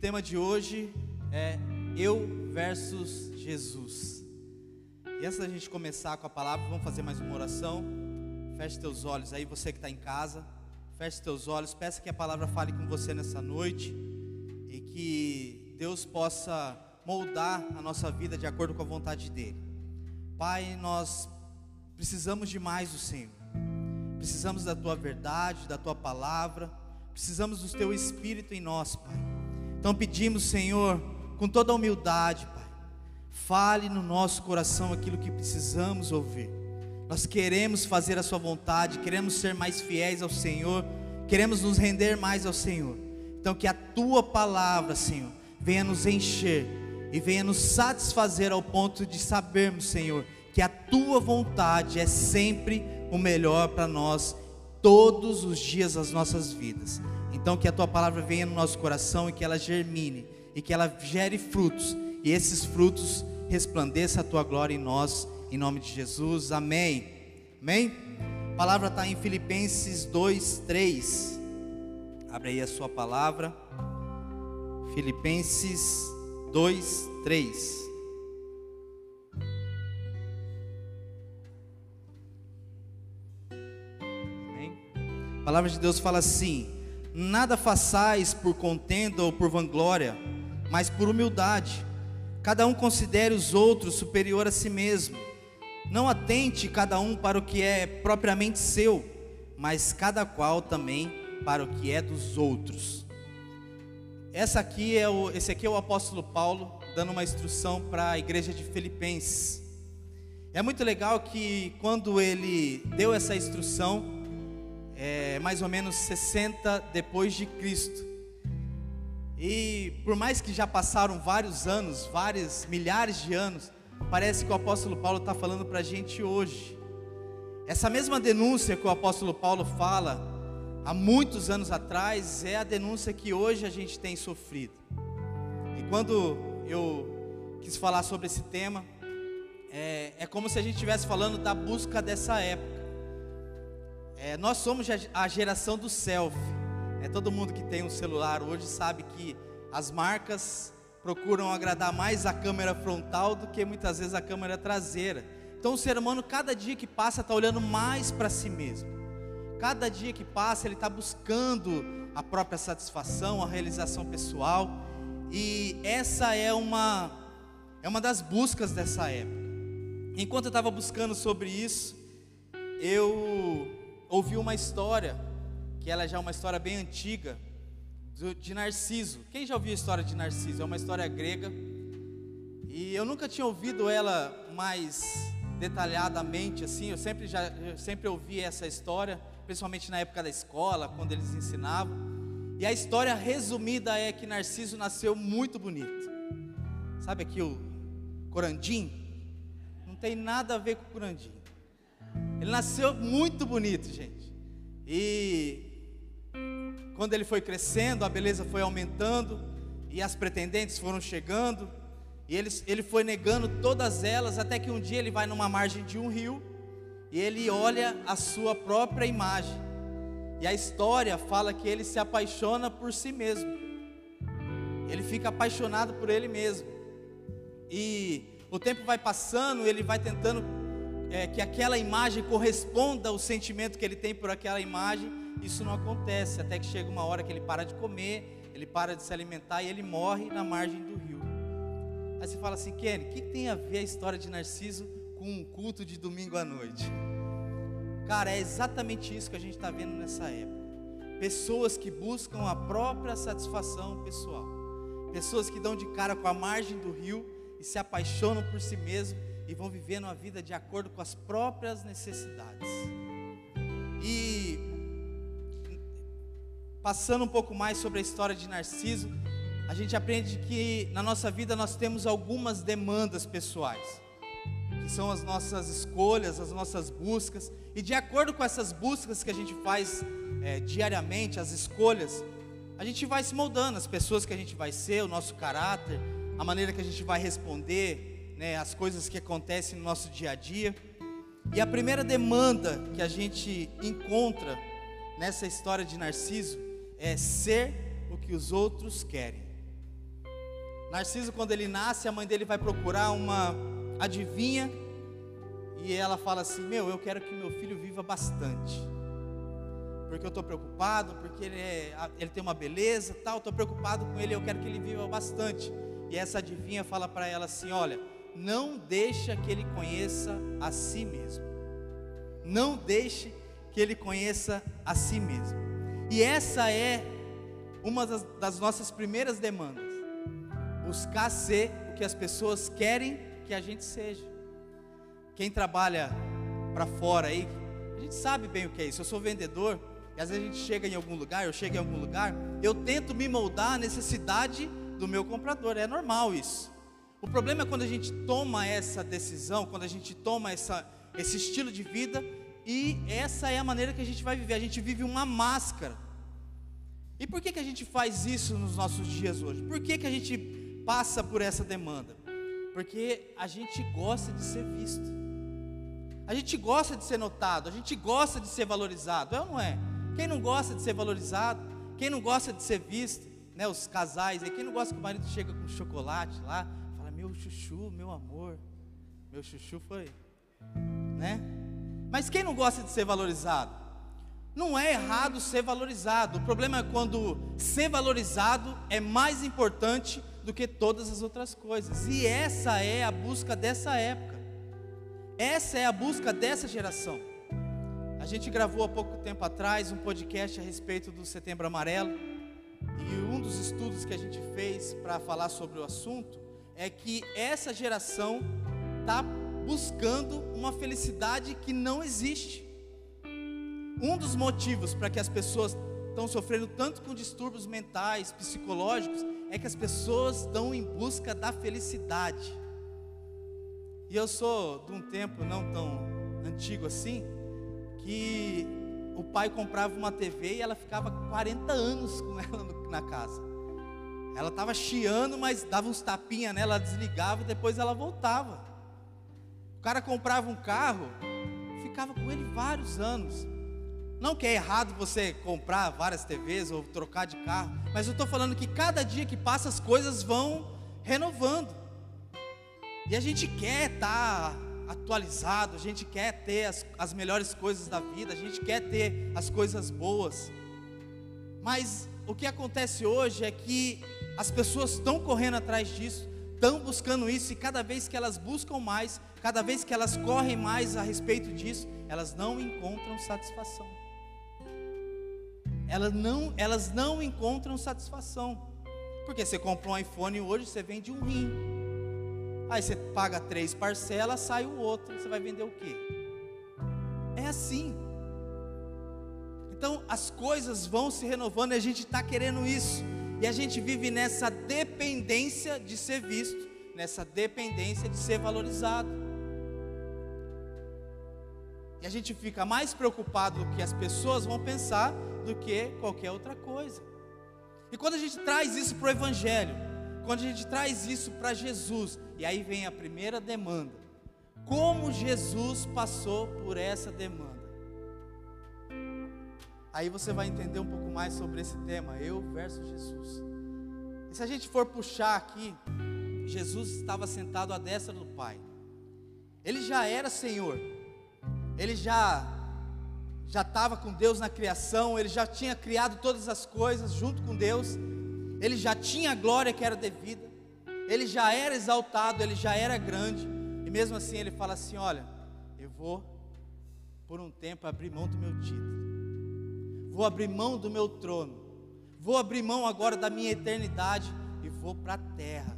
Tema de hoje é Eu versus Jesus. E antes da gente começar com a palavra, vamos fazer mais uma oração. Feche teus olhos aí, você que está em casa. Feche teus olhos, peça que a palavra fale com você nessa noite e que Deus possa moldar a nossa vida de acordo com a vontade dEle. Pai, nós precisamos de mais do Senhor, precisamos da Tua verdade, da Tua palavra, precisamos do Teu Espírito em nós, Pai. Então pedimos, Senhor, com toda humildade, Pai, fale no nosso coração aquilo que precisamos ouvir. Nós queremos fazer a Sua vontade, queremos ser mais fiéis ao Senhor, queremos nos render mais ao Senhor. Então, que a Tua palavra, Senhor, venha nos encher e venha nos satisfazer ao ponto de sabermos, Senhor, que a Tua vontade é sempre o melhor para nós, todos os dias das nossas vidas. Então, que a Tua palavra venha no nosso coração e que ela germine e que ela gere frutos e esses frutos resplandeça a Tua glória em nós em nome de Jesus, amém. Amém? A palavra está em Filipenses 2, 3. Abre aí a sua palavra. Filipenses 2, 3. Amém? A palavra de Deus fala assim: Nada façais por contenda ou por vanglória, mas por humildade. Cada um considere os outros superior a si mesmo não atente cada um para o que é propriamente seu, mas cada qual também para o que é dos outros. Essa aqui é o, esse aqui é o apóstolo Paulo dando uma instrução para a igreja de Filipenses. É muito legal que quando ele deu essa instrução, é, mais ou menos 60 depois de Cristo. E por mais que já passaram vários anos, vários milhares de anos, parece que o apóstolo Paulo está falando para a gente hoje. Essa mesma denúncia que o apóstolo Paulo fala há muitos anos atrás é a denúncia que hoje a gente tem sofrido. E quando eu quis falar sobre esse tema, é, é como se a gente estivesse falando da busca dessa época. É, nós somos a geração do selfie. É, todo mundo que tem um celular hoje sabe que as marcas procuram agradar mais a câmera frontal do que muitas vezes a câmera traseira. Então o ser humano, cada dia que passa, está olhando mais para si mesmo. Cada dia que passa, ele está buscando a própria satisfação, a realização pessoal. E essa é uma, é uma das buscas dessa época. Enquanto eu estava buscando sobre isso, eu ouvi uma história, que ela já é uma história bem antiga, de Narciso. Quem já ouviu a história de Narciso? É uma história grega. E eu nunca tinha ouvido ela mais detalhadamente assim. Eu sempre já eu sempre ouvi essa história, principalmente na época da escola, quando eles ensinavam. E a história resumida é que Narciso nasceu muito bonito. Sabe aqui o Corandim? Não tem nada a ver com o Corandim. Ele nasceu muito bonito, gente. E quando ele foi crescendo, a beleza foi aumentando e as pretendentes foram chegando, e ele, ele foi negando todas elas, até que um dia ele vai numa margem de um rio e ele olha a sua própria imagem. E a história fala que ele se apaixona por si mesmo. Ele fica apaixonado por ele mesmo. E o tempo vai passando, ele vai tentando é, que aquela imagem corresponda ao sentimento que ele tem por aquela imagem isso não acontece, até que chega uma hora que ele para de comer, ele para de se alimentar e ele morre na margem do rio. Aí você fala assim, Kenny, o que tem a ver a história de Narciso com um culto de domingo à noite? Cara, é exatamente isso que a gente está vendo nessa época. Pessoas que buscam a própria satisfação pessoal. Pessoas que dão de cara com a margem do rio e se apaixonam por si mesmos e vão vivendo a vida de acordo com as próprias necessidades. E passando um pouco mais sobre a história de Narciso, a gente aprende que na nossa vida nós temos algumas demandas pessoais, que são as nossas escolhas, as nossas buscas, e de acordo com essas buscas que a gente faz é, diariamente, as escolhas, a gente vai se moldando, as pessoas que a gente vai ser, o nosso caráter, a maneira que a gente vai responder, né, as coisas que acontecem no nosso dia a dia. E a primeira demanda que a gente encontra nessa história de Narciso é ser o que os outros querem. Narciso, quando ele nasce, a mãe dele vai procurar uma adivinha e ela fala assim: Meu, eu quero que meu filho viva bastante, porque eu estou preocupado, porque ele, é, ele tem uma beleza, tal. Estou preocupado com ele, eu quero que ele viva bastante. E essa adivinha fala para ela assim: Olha, não deixa que ele conheça a si mesmo. Não deixe que ele conheça a si mesmo. E essa é uma das, das nossas primeiras demandas. Buscar ser o que as pessoas querem que a gente seja. Quem trabalha para fora aí, a gente sabe bem o que é isso. Eu sou vendedor, e às vezes a gente chega em algum lugar, eu chego em algum lugar, eu tento me moldar à necessidade do meu comprador. É normal isso. O problema é quando a gente toma essa decisão, quando a gente toma essa, esse estilo de vida e essa é a maneira que a gente vai viver. A gente vive uma máscara. E por que, que a gente faz isso nos nossos dias hoje? Por que, que a gente passa por essa demanda? Porque a gente gosta de ser visto. A gente gosta de ser notado, a gente gosta de ser valorizado, é ou não é? Quem não gosta de ser valorizado? Quem não gosta de ser visto? Né, os casais, quem não gosta que o marido chega com chocolate lá, meu chuchu, meu amor. Meu chuchu foi, né? Mas quem não gosta de ser valorizado? Não é errado ser valorizado. O problema é quando ser valorizado é mais importante do que todas as outras coisas. E essa é a busca dessa época. Essa é a busca dessa geração. A gente gravou há pouco tempo atrás um podcast a respeito do Setembro Amarelo. E um dos estudos que a gente fez para falar sobre o assunto é que essa geração está buscando uma felicidade que não existe. Um dos motivos para que as pessoas estão sofrendo tanto com distúrbios mentais, psicológicos, é que as pessoas estão em busca da felicidade. E eu sou de um tempo não tão antigo assim, que o pai comprava uma TV e ela ficava 40 anos com ela na casa. Ela estava chiando, mas dava uns tapinhas nela, ela desligava e depois ela voltava. O cara comprava um carro, ficava com ele vários anos. Não que é errado você comprar várias TVs ou trocar de carro, mas eu estou falando que cada dia que passa as coisas vão renovando. E a gente quer estar tá atualizado, a gente quer ter as, as melhores coisas da vida, a gente quer ter as coisas boas. Mas o que acontece hoje é que as pessoas estão correndo atrás disso, estão buscando isso, e cada vez que elas buscam mais, cada vez que elas correm mais a respeito disso, elas não encontram satisfação. Elas não, elas não encontram satisfação. Porque você compra um iPhone hoje, você vende um rim. Aí você paga três parcelas, sai o outro. Você vai vender o quê? É assim. Então as coisas vão se renovando e a gente está querendo isso. E a gente vive nessa dependência de ser visto, nessa dependência de ser valorizado. E a gente fica mais preocupado do que as pessoas vão pensar do que qualquer outra coisa. E quando a gente traz isso para o Evangelho, quando a gente traz isso para Jesus, e aí vem a primeira demanda: como Jesus passou por essa demanda? Aí você vai entender um pouco mais sobre esse tema, eu versus Jesus. E se a gente for puxar aqui, Jesus estava sentado à destra do Pai. Ele já era Senhor. Ele já já estava com Deus na criação, ele já tinha criado todas as coisas junto com Deus. Ele já tinha a glória que era devida. Ele já era exaltado, ele já era grande. E mesmo assim ele fala assim: "Olha, eu vou por um tempo abrir mão do meu título vou abrir mão do meu trono, vou abrir mão agora da minha eternidade e vou para a terra.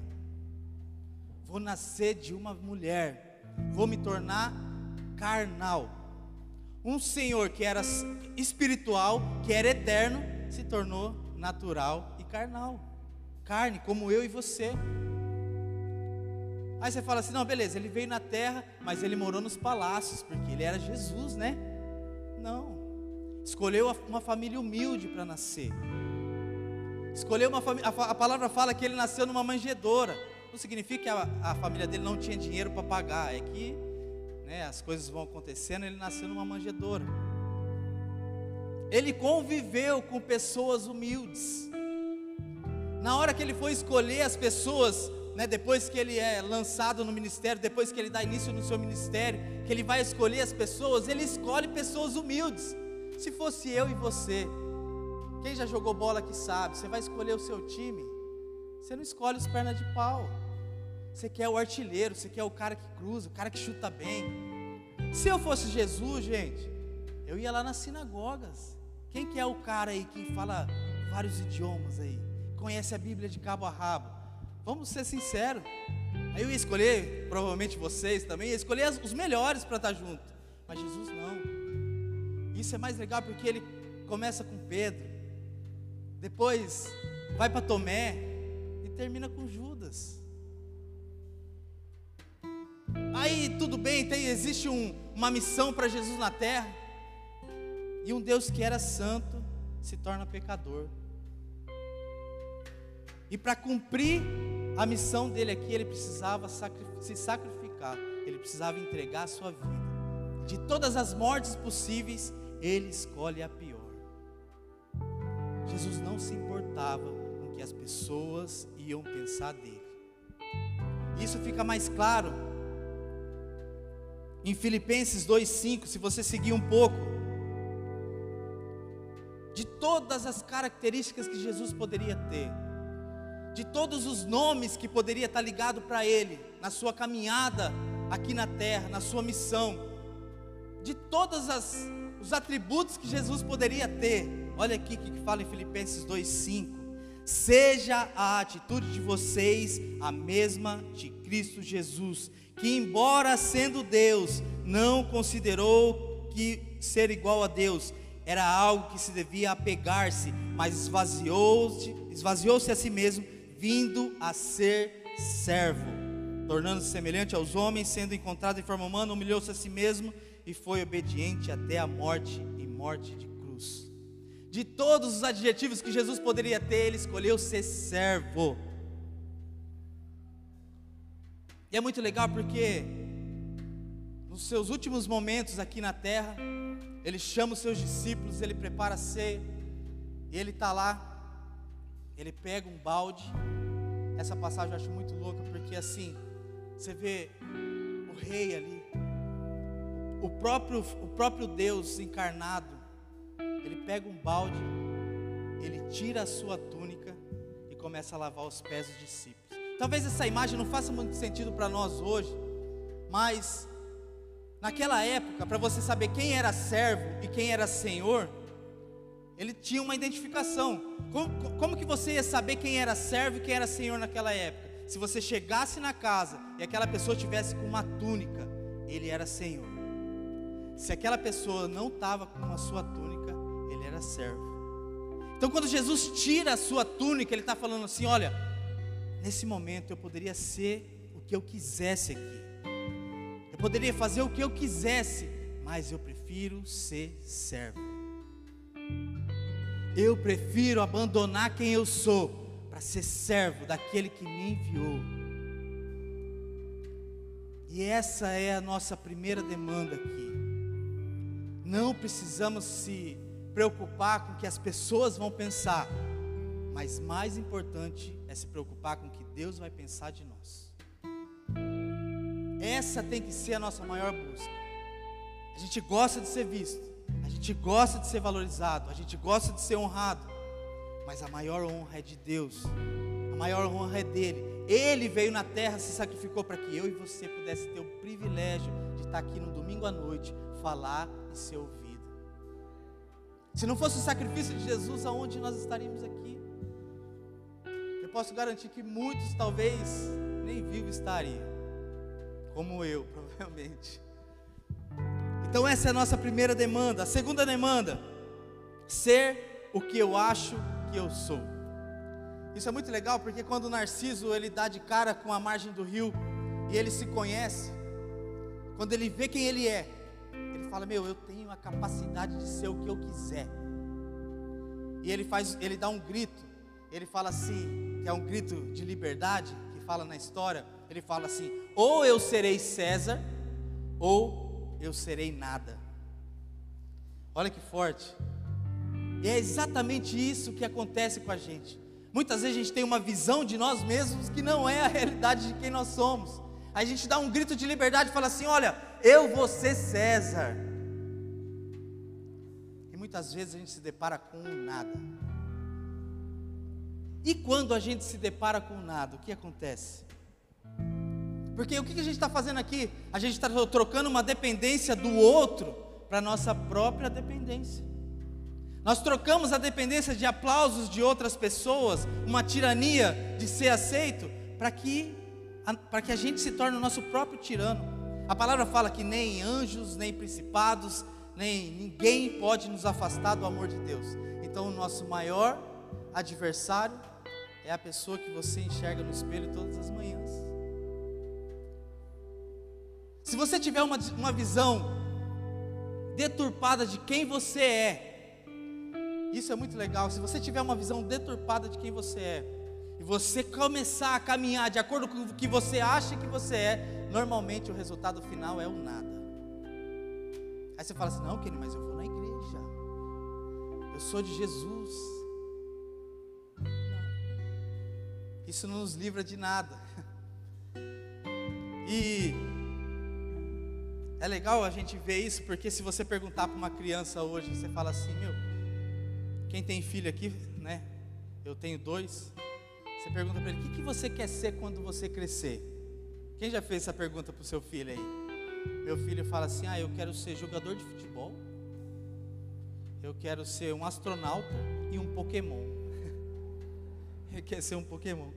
Vou nascer de uma mulher, vou me tornar carnal. Um Senhor que era espiritual, que era eterno, se tornou natural e carnal. Carne, como eu e você. Aí você fala assim: não, beleza, ele veio na terra, mas ele morou nos palácios, porque ele era Jesus, né? Não. Escolheu uma família humilde para nascer. Escolheu uma família. A, palavra fala que ele nasceu numa manjedoura. Não significa que a, a família dele não tinha dinheiro para pagar. É que né, as coisas vão acontecendo. Ele nasceu numa manjedoura. Ele conviveu com pessoas humildes. Na hora que ele foi escolher as pessoas, né, depois que ele é lançado no ministério, depois que ele dá início no seu ministério, que ele vai escolher as pessoas, ele escolhe pessoas humildes. Se fosse eu e você, quem já jogou bola que sabe, você vai escolher o seu time, você não escolhe os pernas de pau. Você quer o artilheiro, você quer o cara que cruza, o cara que chuta bem. Se eu fosse Jesus, gente, eu ia lá nas sinagogas. Quem que é o cara aí que fala vários idiomas aí? Conhece a Bíblia de cabo a rabo? Vamos ser sinceros. Aí eu ia escolher, provavelmente vocês também, ia escolher os melhores para estar junto. Mas Jesus não. Isso é mais legal porque ele começa com Pedro, depois vai para Tomé e termina com Judas. Aí tudo bem, tem, existe um, uma missão para Jesus na terra. E um Deus que era santo se torna pecador. E para cumprir a missão dele aqui, ele precisava se sacrificar, ele precisava entregar a sua vida. De todas as mortes possíveis, ele escolhe a pior. Jesus não se importava com o que as pessoas iam pensar dele. Isso fica mais claro em Filipenses 2,5, se você seguir um pouco, de todas as características que Jesus poderia ter, de todos os nomes que poderia estar ligado para Ele, na sua caminhada aqui na terra, na sua missão, de todos as, os atributos que Jesus poderia ter, olha aqui o que fala em Filipenses 2,5: seja a atitude de vocês a mesma de Cristo Jesus que, embora sendo Deus, não considerou que ser igual a Deus. Era algo que se devia apegar-se, mas esvaziou-se esvaziou a si mesmo, vindo a ser servo, tornando-se semelhante aos homens, sendo encontrado em forma humana, humilhou-se a si mesmo e foi obediente até a morte e morte de cruz. De todos os adjetivos que Jesus poderia ter, ele escolheu ser servo. E é muito legal porque nos seus últimos momentos aqui na terra, ele chama os seus discípulos, ele prepara a ceia, e ele está lá, ele pega um balde. Essa passagem eu acho muito louca, porque assim, você vê o rei ali, o próprio, o próprio Deus encarnado, ele pega um balde, ele tira a sua túnica e começa a lavar os pés dos discípulos. Talvez essa imagem não faça muito sentido para nós hoje, mas naquela época, para você saber quem era servo e quem era senhor, ele tinha uma identificação. Como, como que você ia saber quem era servo e quem era senhor naquela época? Se você chegasse na casa e aquela pessoa tivesse com uma túnica, ele era senhor. Se aquela pessoa não estava com a sua túnica, ele era servo. Então, quando Jesus tira a sua túnica, ele está falando assim: olha, nesse momento eu poderia ser o que eu quisesse aqui. Eu poderia fazer o que eu quisesse, mas eu prefiro ser servo. Eu prefiro abandonar quem eu sou para ser servo daquele que me enviou. E essa é a nossa primeira demanda aqui. Não precisamos se preocupar com o que as pessoas vão pensar, mas mais importante é se preocupar com o que Deus vai pensar de nós. Essa tem que ser a nossa maior busca. A gente gosta de ser visto, a gente gosta de ser valorizado, a gente gosta de ser honrado, mas a maior honra é de Deus, a maior honra é dele. Ele veio na terra, se sacrificou para que eu e você pudesse ter o privilégio de estar aqui no domingo à noite, falar ser ouvido. Se não fosse o sacrifício de Jesus, aonde nós estaríamos aqui? Eu posso garantir que muitos talvez nem vivos estariam, como eu, provavelmente. Então essa é a nossa primeira demanda. A segunda demanda, ser o que eu acho que eu sou. Isso é muito legal porque quando o Narciso ele dá de cara com a margem do rio e ele se conhece, quando ele vê quem ele é, ele fala: "Meu, eu tenho a capacidade de ser o que eu quiser". E ele faz, ele dá um grito ele fala assim, que é um grito de liberdade, que fala na história, ele fala assim: ou eu serei César, ou eu serei nada. Olha que forte. E é exatamente isso que acontece com a gente. Muitas vezes a gente tem uma visão de nós mesmos que não é a realidade de quem nós somos. A gente dá um grito de liberdade e fala assim: Olha, eu vou ser César. E muitas vezes a gente se depara com nada. E quando a gente se depara com nada, o que acontece? Porque o que a gente está fazendo aqui? A gente está trocando uma dependência do outro para nossa própria dependência. Nós trocamos a dependência de aplausos de outras pessoas, uma tirania de ser aceito, para que, para que a gente se torne o nosso próprio tirano. A palavra fala que nem anjos, nem principados, nem ninguém pode nos afastar do amor de Deus. Então, o nosso maior adversário é a pessoa que você enxerga no espelho todas as manhãs. Se você tiver uma, uma visão deturpada de quem você é, isso é muito legal. Se você tiver uma visão deturpada de quem você é, e você começar a caminhar de acordo com o que você acha que você é, normalmente o resultado final é o nada. Aí você fala assim: não, Kenny, mas eu vou na igreja, eu sou de Jesus. Isso não nos livra de nada. E é legal a gente ver isso, porque se você perguntar para uma criança hoje, você fala assim: meu quem tem filho aqui, né? Eu tenho dois. Você pergunta para ele: o que, que você quer ser quando você crescer? Quem já fez essa pergunta para o seu filho aí? Meu filho fala assim: ah, eu quero ser jogador de futebol. Eu quero ser um astronauta e um Pokémon. ele quer ser um Pokémon.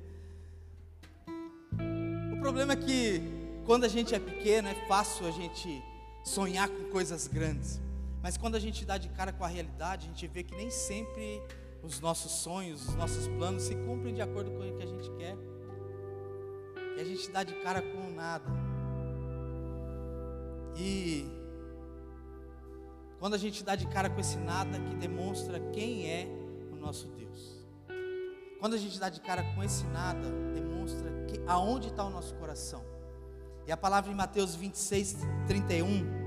O problema é que quando a gente é pequeno é fácil a gente sonhar com coisas grandes. Mas quando a gente dá de cara com a realidade, a gente vê que nem sempre os nossos sonhos, os nossos planos se cumprem de acordo com o que a gente quer. E a gente dá de cara com nada. E quando a gente dá de cara com esse nada que demonstra quem é o nosso Deus. Quando a gente dá de cara com esse nada, demonstra que, aonde está o nosso coração. E a palavra em Mateus 26, 31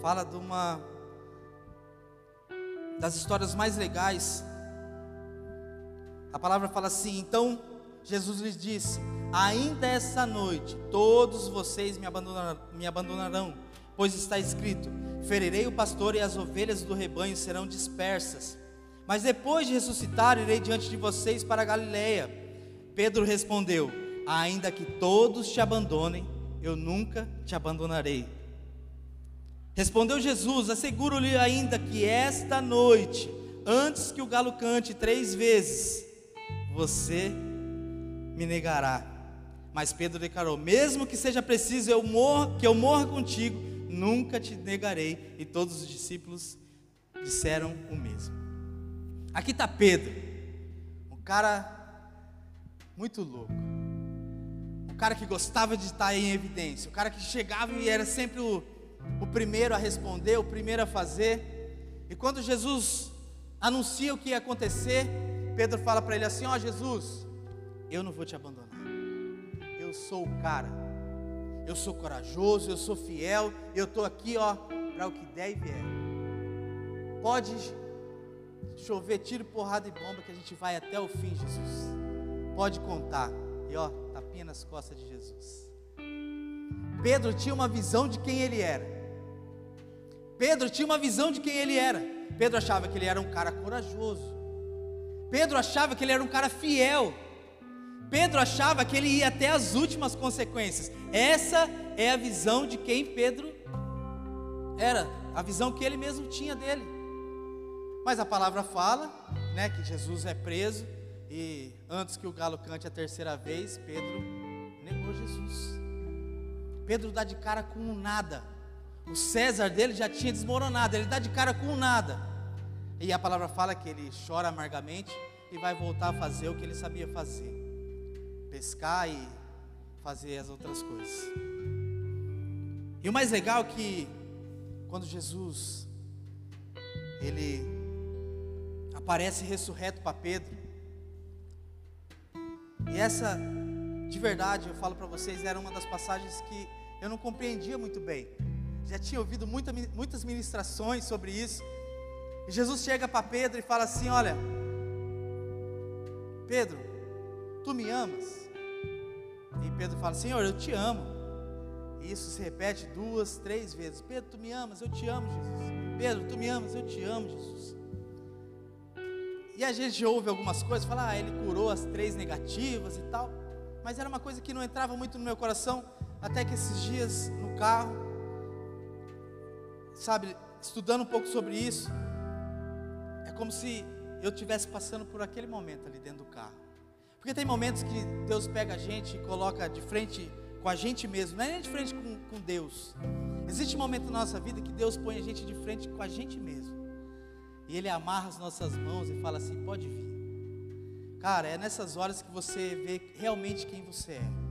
fala de uma das histórias mais legais. A palavra fala assim: então Jesus lhes disse: Ainda essa noite todos vocês me abandonarão, me abandonarão, pois está escrito: Ferirei o pastor e as ovelhas do rebanho serão dispersas. Mas depois de ressuscitar, irei diante de vocês para Galileia. Pedro respondeu: Ainda que todos te abandonem, eu nunca te abandonarei. Respondeu Jesus: Asseguro-lhe ainda que esta noite, antes que o galo cante três vezes, você me negará. Mas Pedro declarou: Mesmo que seja preciso eu morra, que eu morra contigo, nunca te negarei. E todos os discípulos disseram o mesmo. Aqui está Pedro, um cara muito louco, um cara que gostava de estar em evidência, um cara que chegava e era sempre o o primeiro a responder, o primeiro a fazer. E quando Jesus anuncia o que ia acontecer, Pedro fala para ele assim: Ó oh, Jesus, eu não vou te abandonar. Eu sou o cara. Eu sou corajoso, eu sou fiel. Eu estou aqui, ó, para o que der e vier. Pode chover tiro, porrada e bomba que a gente vai até o fim, Jesus. Pode contar. E ó, tapinha nas costas de Jesus. Pedro tinha uma visão de quem ele era. Pedro tinha uma visão de quem ele era. Pedro achava que ele era um cara corajoso. Pedro achava que ele era um cara fiel. Pedro achava que ele ia até as últimas consequências. Essa é a visão de quem Pedro era, a visão que ele mesmo tinha dele. Mas a palavra fala, né, que Jesus é preso e antes que o galo cante a terceira vez, Pedro negou Jesus. Pedro dá de cara com nada. O César dele já tinha desmoronado, ele dá de cara com nada. E a palavra fala que ele chora amargamente e vai voltar a fazer o que ele sabia fazer: pescar e fazer as outras coisas. E o mais legal é que quando Jesus ele aparece ressurreto para Pedro, e essa de verdade, eu falo para vocês, era uma das passagens que eu não compreendia muito bem. Já tinha ouvido muita, muitas ministrações sobre isso. E Jesus chega para Pedro e fala assim: Olha, Pedro, tu me amas? E Pedro fala: Senhor, eu te amo. E isso se repete duas, três vezes: Pedro, tu me amas? Eu te amo, Jesus. Pedro, tu me amas? Eu te amo, Jesus. E a gente ouve algumas coisas, fala, ah, ele curou as três negativas e tal. Mas era uma coisa que não entrava muito no meu coração, até que esses dias no carro, sabe, estudando um pouco sobre isso, é como se eu estivesse passando por aquele momento ali dentro do carro. Porque tem momentos que Deus pega a gente e coloca de frente com a gente mesmo, não é nem de frente com, com Deus. Existe um momento na nossa vida que Deus põe a gente de frente com a gente mesmo. E Ele amarra as nossas mãos e fala assim: pode vir. Cara, é nessas horas que você vê realmente quem você é.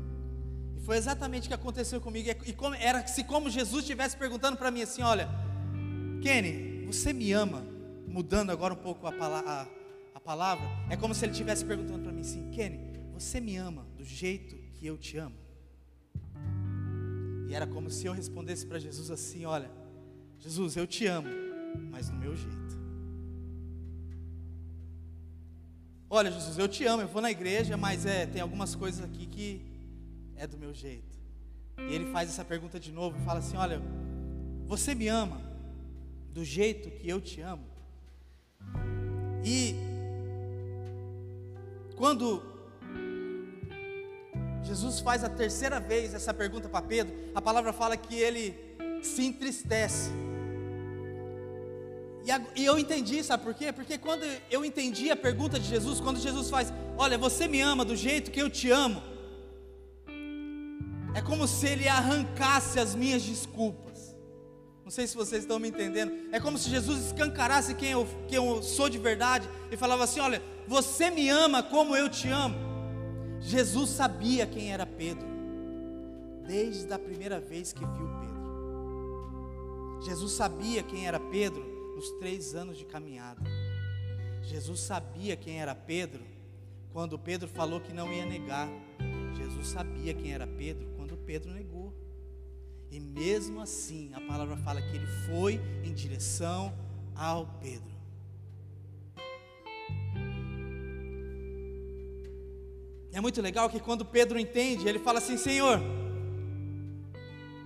Foi exatamente o que aconteceu comigo. E como, era se como Jesus estivesse perguntando para mim assim: olha, Kenny, você me ama? Mudando agora um pouco a, a, a palavra, é como se ele estivesse perguntando para mim assim: Kenny, você me ama do jeito que eu te amo? E era como se eu respondesse para Jesus assim: Olha, Jesus, eu te amo, mas do meu jeito. Olha, Jesus, eu te amo, eu vou na igreja, mas é, tem algumas coisas aqui que é do meu jeito. E ele faz essa pergunta de novo e fala assim: Olha, você me ama do jeito que eu te amo? E quando Jesus faz a terceira vez essa pergunta para Pedro, a palavra fala que ele se entristece. E, eu entendi, sabe por quê? Porque quando eu entendi a pergunta de Jesus, quando Jesus faz, olha, você me ama do jeito que eu te amo, é como se ele arrancasse as minhas desculpas. Não sei se vocês estão me entendendo. É como se Jesus escancarasse quem eu, quem eu sou de verdade e falava assim: Olha, você me ama como eu te amo. Jesus sabia quem era Pedro, desde a primeira vez que viu Pedro. Jesus sabia quem era Pedro nos três anos de caminhada. Jesus sabia quem era Pedro quando Pedro falou que não ia negar. Jesus sabia quem era Pedro quando Pedro negou. E mesmo assim, a palavra fala que ele foi em direção ao Pedro. É muito legal que quando Pedro entende, ele fala assim: Senhor,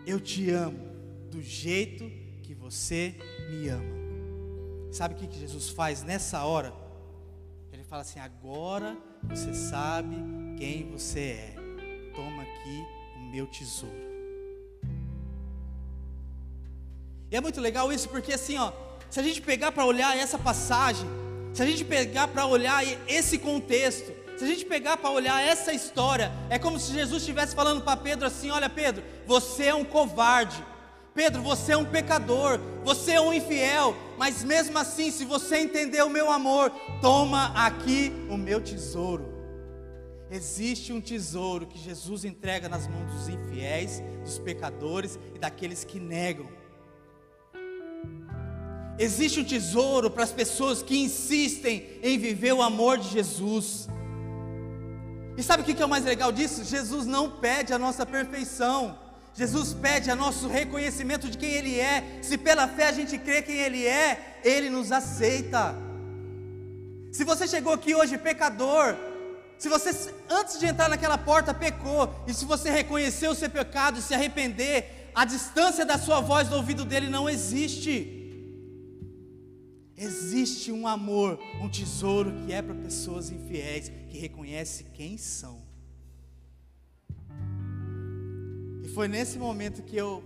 eu te amo do jeito que você me ama. Sabe o que Jesus faz nessa hora? Ele fala assim: agora você sabe quem você é. Toma aqui o meu tesouro. E é muito legal isso porque assim, ó, se a gente pegar para olhar essa passagem, se a gente pegar para olhar esse contexto, se a gente pegar para olhar essa história, é como se Jesus estivesse falando para Pedro assim: Olha, Pedro, você é um covarde, Pedro, você é um pecador, você é um infiel, mas mesmo assim, se você entender o meu amor, toma aqui o meu tesouro. Existe um tesouro que Jesus entrega nas mãos dos infiéis, dos pecadores e daqueles que negam. Existe um tesouro para as pessoas que insistem em viver o amor de Jesus. E sabe o que é o mais legal disso? Jesus não pede a nossa perfeição. Jesus pede a nosso reconhecimento de quem Ele é. Se pela fé a gente crê quem Ele é, Ele nos aceita. Se você chegou aqui hoje pecador, se você antes de entrar naquela porta pecou, e se você reconheceu o seu pecado e se arrepender, a distância da sua voz do ouvido dele não existe. Existe um amor, um tesouro que é para pessoas infiéis, que reconhece quem são. foi nesse momento que eu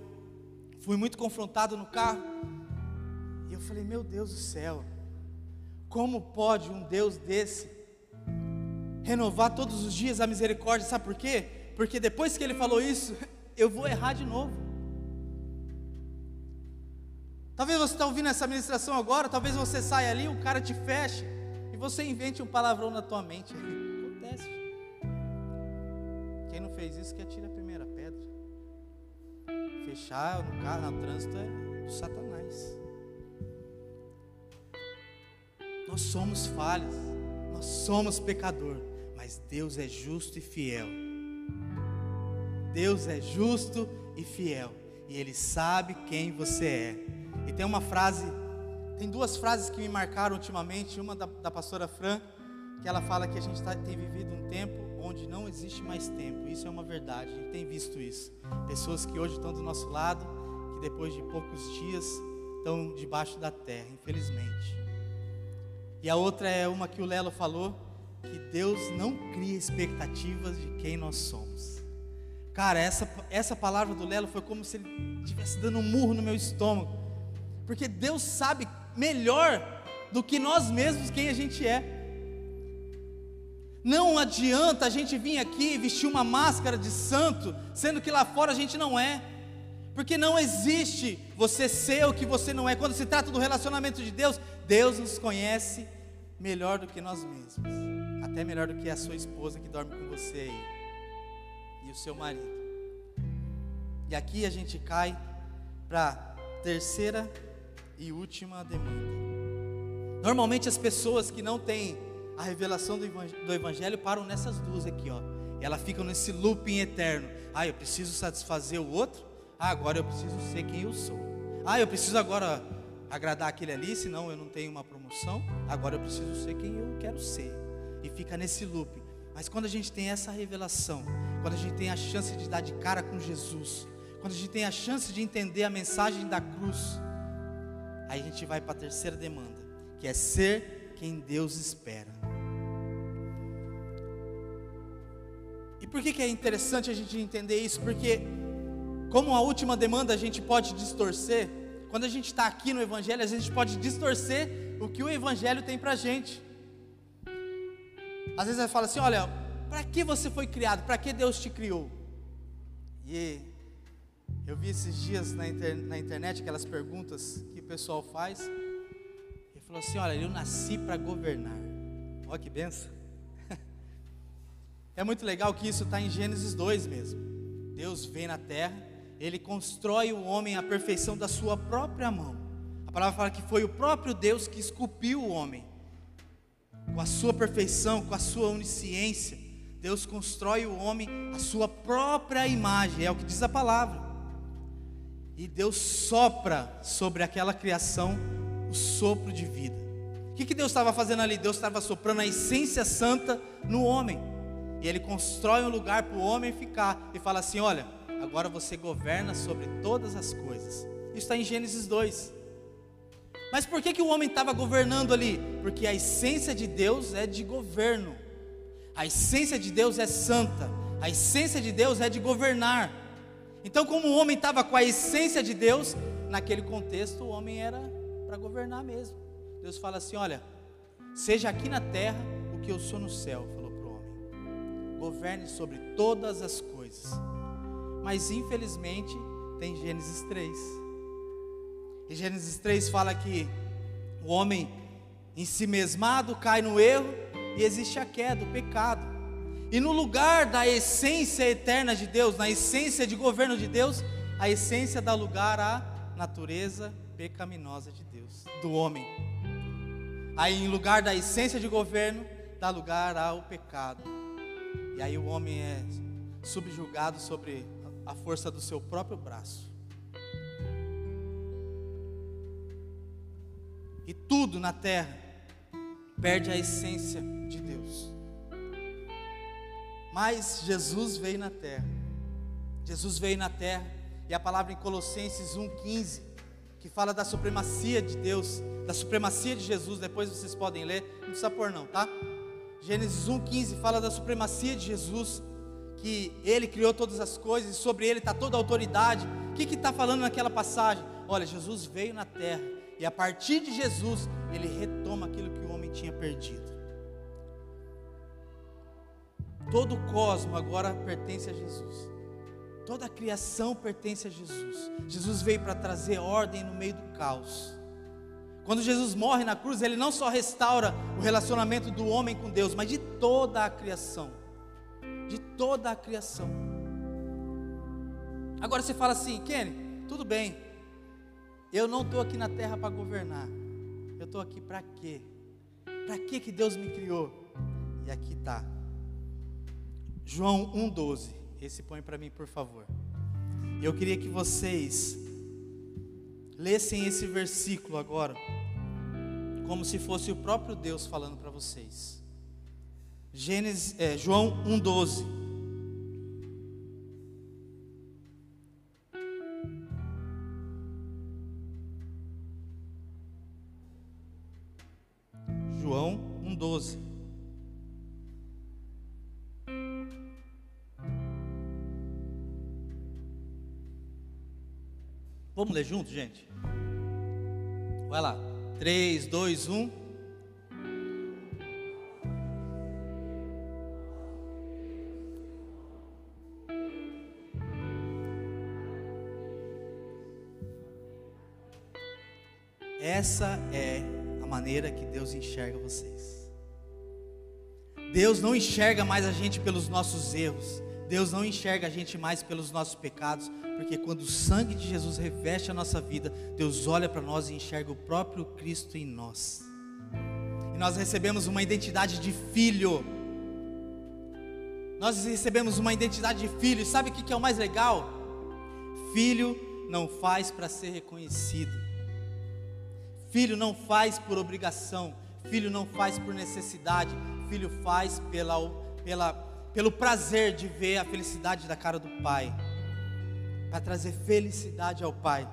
fui muito confrontado no carro. E eu falei: Meu Deus do céu, como pode um Deus desse renovar todos os dias a misericórdia? Sabe por quê? Porque depois que ele falou isso, eu vou errar de novo. Talvez você está ouvindo essa ministração agora, talvez você saia ali, o cara te feche e você invente um palavrão na tua mente. Acontece. Quem não fez isso que atira a primeira pedra fechar no carro, no trânsito, é do Satanás. Nós somos falhos, nós somos pecador, mas Deus é justo e fiel. Deus é justo e fiel, e Ele sabe quem você é. E tem uma frase, tem duas frases que me marcaram ultimamente, uma da, da pastora Fran, que ela fala que a gente tá, tem vivido um tempo onde não existe mais tempo. Isso é uma verdade, a gente tem visto isso. Pessoas que hoje estão do nosso lado, que depois de poucos dias estão debaixo da terra, infelizmente. E a outra é uma que o Lelo falou, que Deus não cria expectativas de quem nós somos. Cara, essa, essa palavra do Lelo foi como se ele estivesse dando um murro no meu estômago. Porque Deus sabe melhor do que nós mesmos quem a gente é. Não adianta a gente vir aqui vestir uma máscara de santo, sendo que lá fora a gente não é. Porque não existe você ser o que você não é. Quando se trata do relacionamento de Deus, Deus nos conhece melhor do que nós mesmos. Até melhor do que a sua esposa que dorme com você aí. E o seu marido. E aqui a gente cai para terceira e última demanda. Normalmente as pessoas que não têm a revelação do evangelho param nessas duas aqui, ó. E ela fica nesse looping eterno. Ah, eu preciso satisfazer o outro. Ah, agora eu preciso ser quem eu sou. Ah, eu preciso agora agradar aquele ali, senão eu não tenho uma promoção. Agora eu preciso ser quem eu quero ser. E fica nesse looping. Mas quando a gente tem essa revelação, quando a gente tem a chance de dar de cara com Jesus, quando a gente tem a chance de entender a mensagem da cruz, Aí a gente vai para a terceira demanda, que é ser quem Deus espera. E por que, que é interessante a gente entender isso? Porque, como a última demanda a gente pode distorcer, quando a gente está aqui no Evangelho, a gente pode distorcer o que o Evangelho tem para a gente. Às vezes vai falar assim: olha, para que você foi criado? Para que Deus te criou? E eu vi esses dias na, inter, na internet aquelas perguntas que o pessoal faz. Ele falou assim: Olha, eu nasci para governar. Olha que benção. É muito legal que isso está em Gênesis 2 mesmo. Deus vem na terra, ele constrói o homem à perfeição da sua própria mão. A palavra fala que foi o próprio Deus que esculpiu o homem. Com a sua perfeição, com a sua onisciência, Deus constrói o homem à sua própria imagem, é o que diz a palavra. E Deus sopra sobre aquela criação o sopro de vida. O que, que Deus estava fazendo ali? Deus estava soprando a essência santa no homem. E Ele constrói um lugar para o homem ficar. E fala assim: Olha, agora você governa sobre todas as coisas. Isso está em Gênesis 2. Mas por que, que o homem estava governando ali? Porque a essência de Deus é de governo. A essência de Deus é santa. A essência de Deus é de governar. Então, como o homem estava com a essência de Deus, naquele contexto o homem era para governar mesmo. Deus fala assim: olha, seja aqui na terra o que eu sou no céu, falou para o homem. Governe sobre todas as coisas. Mas infelizmente tem Gênesis 3. E Gênesis 3 fala que o homem em si mesmado cai no erro e existe a queda, o pecado. E no lugar da essência eterna de Deus, na essência de governo de Deus, a essência dá lugar à natureza pecaminosa de Deus, do homem. Aí, em lugar da essência de governo, dá lugar ao pecado. E aí o homem é subjugado sobre a força do seu próprio braço. E tudo na terra perde a essência de Deus. Mas Jesus veio na terra. Jesus veio na terra. E a palavra em Colossenses 1,15, que fala da supremacia de Deus, da supremacia de Jesus, depois vocês podem ler, não precisa pôr não, tá? Gênesis 1,15 fala da supremacia de Jesus, que Ele criou todas as coisas, e sobre Ele está toda a autoridade. O que está falando naquela passagem? Olha, Jesus veio na terra, e a partir de Jesus, Ele retoma aquilo que o homem tinha perdido. Todo o cosmo agora pertence a Jesus. Toda a criação pertence a Jesus. Jesus veio para trazer ordem no meio do caos. Quando Jesus morre na cruz, ele não só restaura o relacionamento do homem com Deus, mas de toda a criação. Toda a criação. Agora você fala assim, Kenny, tudo bem. Eu não estou aqui na terra para governar. Eu estou aqui para quê? Para que que Deus me criou? E aqui está. João 1,12. Esse põe para mim, por favor. Eu queria que vocês lessem esse versículo agora, como se fosse o próprio Deus falando para vocês. Gênesis, é, João 1,12. João 1,12. Vamos ler junto, gente? Vai lá. 3, 2, 1. Essa é a maneira que Deus enxerga vocês. Deus não enxerga mais a gente pelos nossos erros. Deus não enxerga a gente mais pelos nossos pecados, porque quando o sangue de Jesus reveste a nossa vida, Deus olha para nós e enxerga o próprio Cristo em nós. E nós recebemos uma identidade de filho. Nós recebemos uma identidade de filho. Sabe o que é o mais legal? Filho não faz para ser reconhecido. Filho não faz por obrigação. Filho não faz por necessidade. Filho faz pela, pela pelo prazer de ver a felicidade da cara do Pai, para trazer felicidade ao Pai.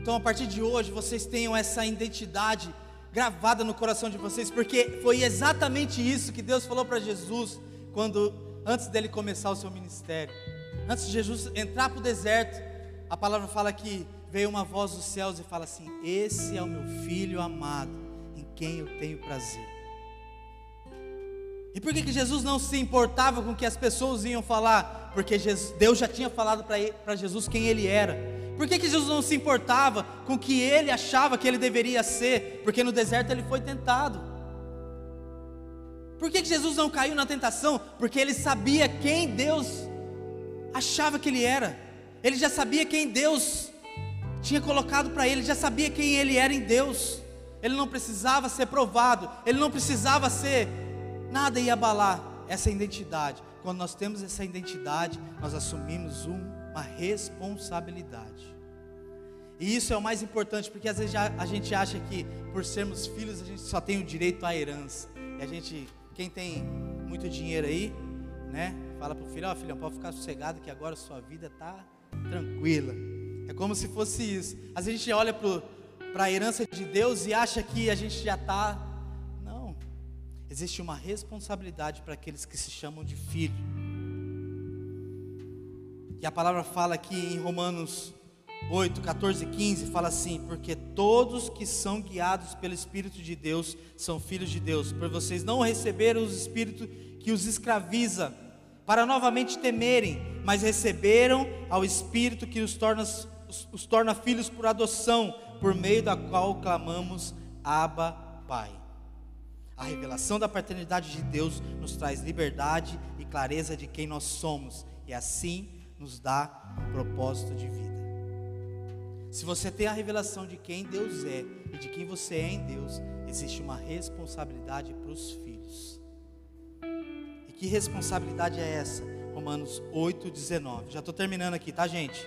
Então, a partir de hoje, vocês tenham essa identidade gravada no coração de vocês, porque foi exatamente isso que Deus falou para Jesus quando antes dele começar o seu ministério. Antes de Jesus entrar para o deserto, a palavra fala que veio uma voz dos céus e fala assim: Esse é o meu filho amado, quem eu tenho prazer. E por que, que Jesus não se importava com o que as pessoas iam falar? Porque Jesus, Deus já tinha falado para Jesus quem ele era. Por que, que Jesus não se importava com o que ele achava que ele deveria ser? Porque no deserto ele foi tentado. Por que, que Jesus não caiu na tentação? Porque ele sabia quem Deus achava que ele era. Ele já sabia quem Deus tinha colocado para ele, já sabia quem ele era em Deus. Ele não precisava ser provado, ele não precisava ser nada ia abalar essa identidade. Quando nós temos essa identidade, nós assumimos uma responsabilidade. E isso é o mais importante, porque às vezes a gente acha que por sermos filhos a gente só tem o direito à herança. E a gente, quem tem muito dinheiro aí, né, fala para o filho: Ó, oh, filhão, pode ficar sossegado que agora a sua vida está tranquila. É como se fosse isso. Às vezes a gente olha para a herança de Deus e acha que a gente já está existe uma responsabilidade para aqueles que se chamam de filho. E a palavra fala aqui em Romanos 8, 14 e 15, fala assim: Porque todos que são guiados pelo Espírito de Deus são filhos de Deus, por vocês não receberam o Espírito que os escraviza, para novamente temerem, mas receberam ao Espírito que os torna, os, os torna filhos por adoção, por meio da qual clamamos, Abba, Pai. A revelação da paternidade de Deus nos traz liberdade e clareza de quem nós somos, e assim nos dá um propósito de vida. Se você tem a revelação de quem Deus é e de quem você é em Deus, existe uma responsabilidade para os filhos. E que responsabilidade é essa? Romanos 8,19. Já estou terminando aqui, tá, gente?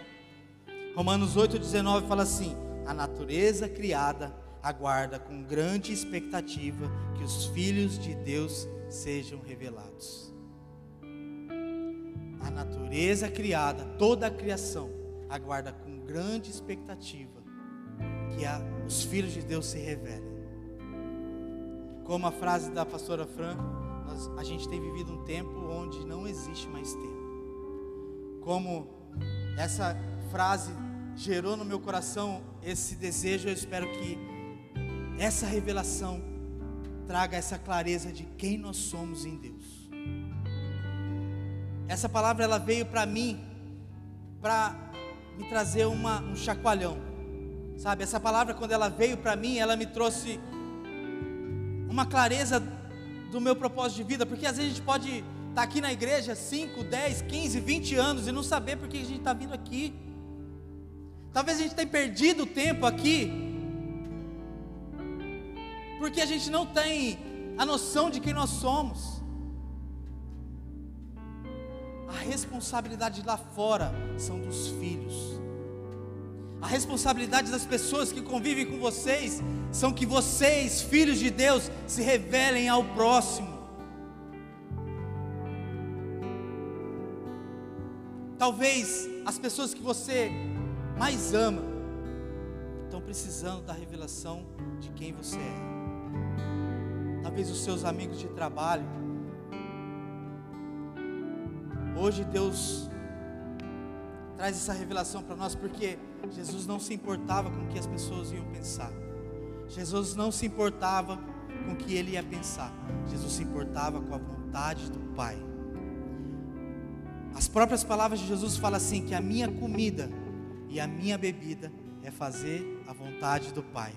Romanos 8,19 fala assim: a natureza criada aguarda com grande expectativa que os filhos de Deus sejam revelados. A natureza criada, toda a criação, aguarda com grande expectativa que a, os filhos de Deus se revelem. Como a frase da pastora Fran, nós, a gente tem vivido um tempo onde não existe mais tempo. Como essa frase gerou no meu coração esse desejo, eu espero que essa revelação traga essa clareza de quem nós somos em Deus. Essa palavra ela veio para mim para me trazer uma, um chacoalhão. Sabe, essa palavra quando ela veio para mim, ela me trouxe uma clareza do meu propósito de vida, porque às vezes a gente pode estar tá aqui na igreja 5, 10, 15, 20 anos e não saber por que a gente está vindo aqui. Talvez a gente tenha perdido tempo aqui porque a gente não tem a noção de quem nós somos. A responsabilidade lá fora são dos filhos. A responsabilidade das pessoas que convivem com vocês são que vocês, filhos de Deus, se revelem ao próximo. Talvez as pessoas que você mais ama estão precisando da revelação de quem você é. Talvez os seus amigos de trabalho. Hoje Deus traz essa revelação para nós porque Jesus não se importava com o que as pessoas iam pensar. Jesus não se importava com o que ele ia pensar. Jesus se importava com a vontade do Pai. As próprias palavras de Jesus falam assim: que a minha comida e a minha bebida é fazer a vontade do Pai.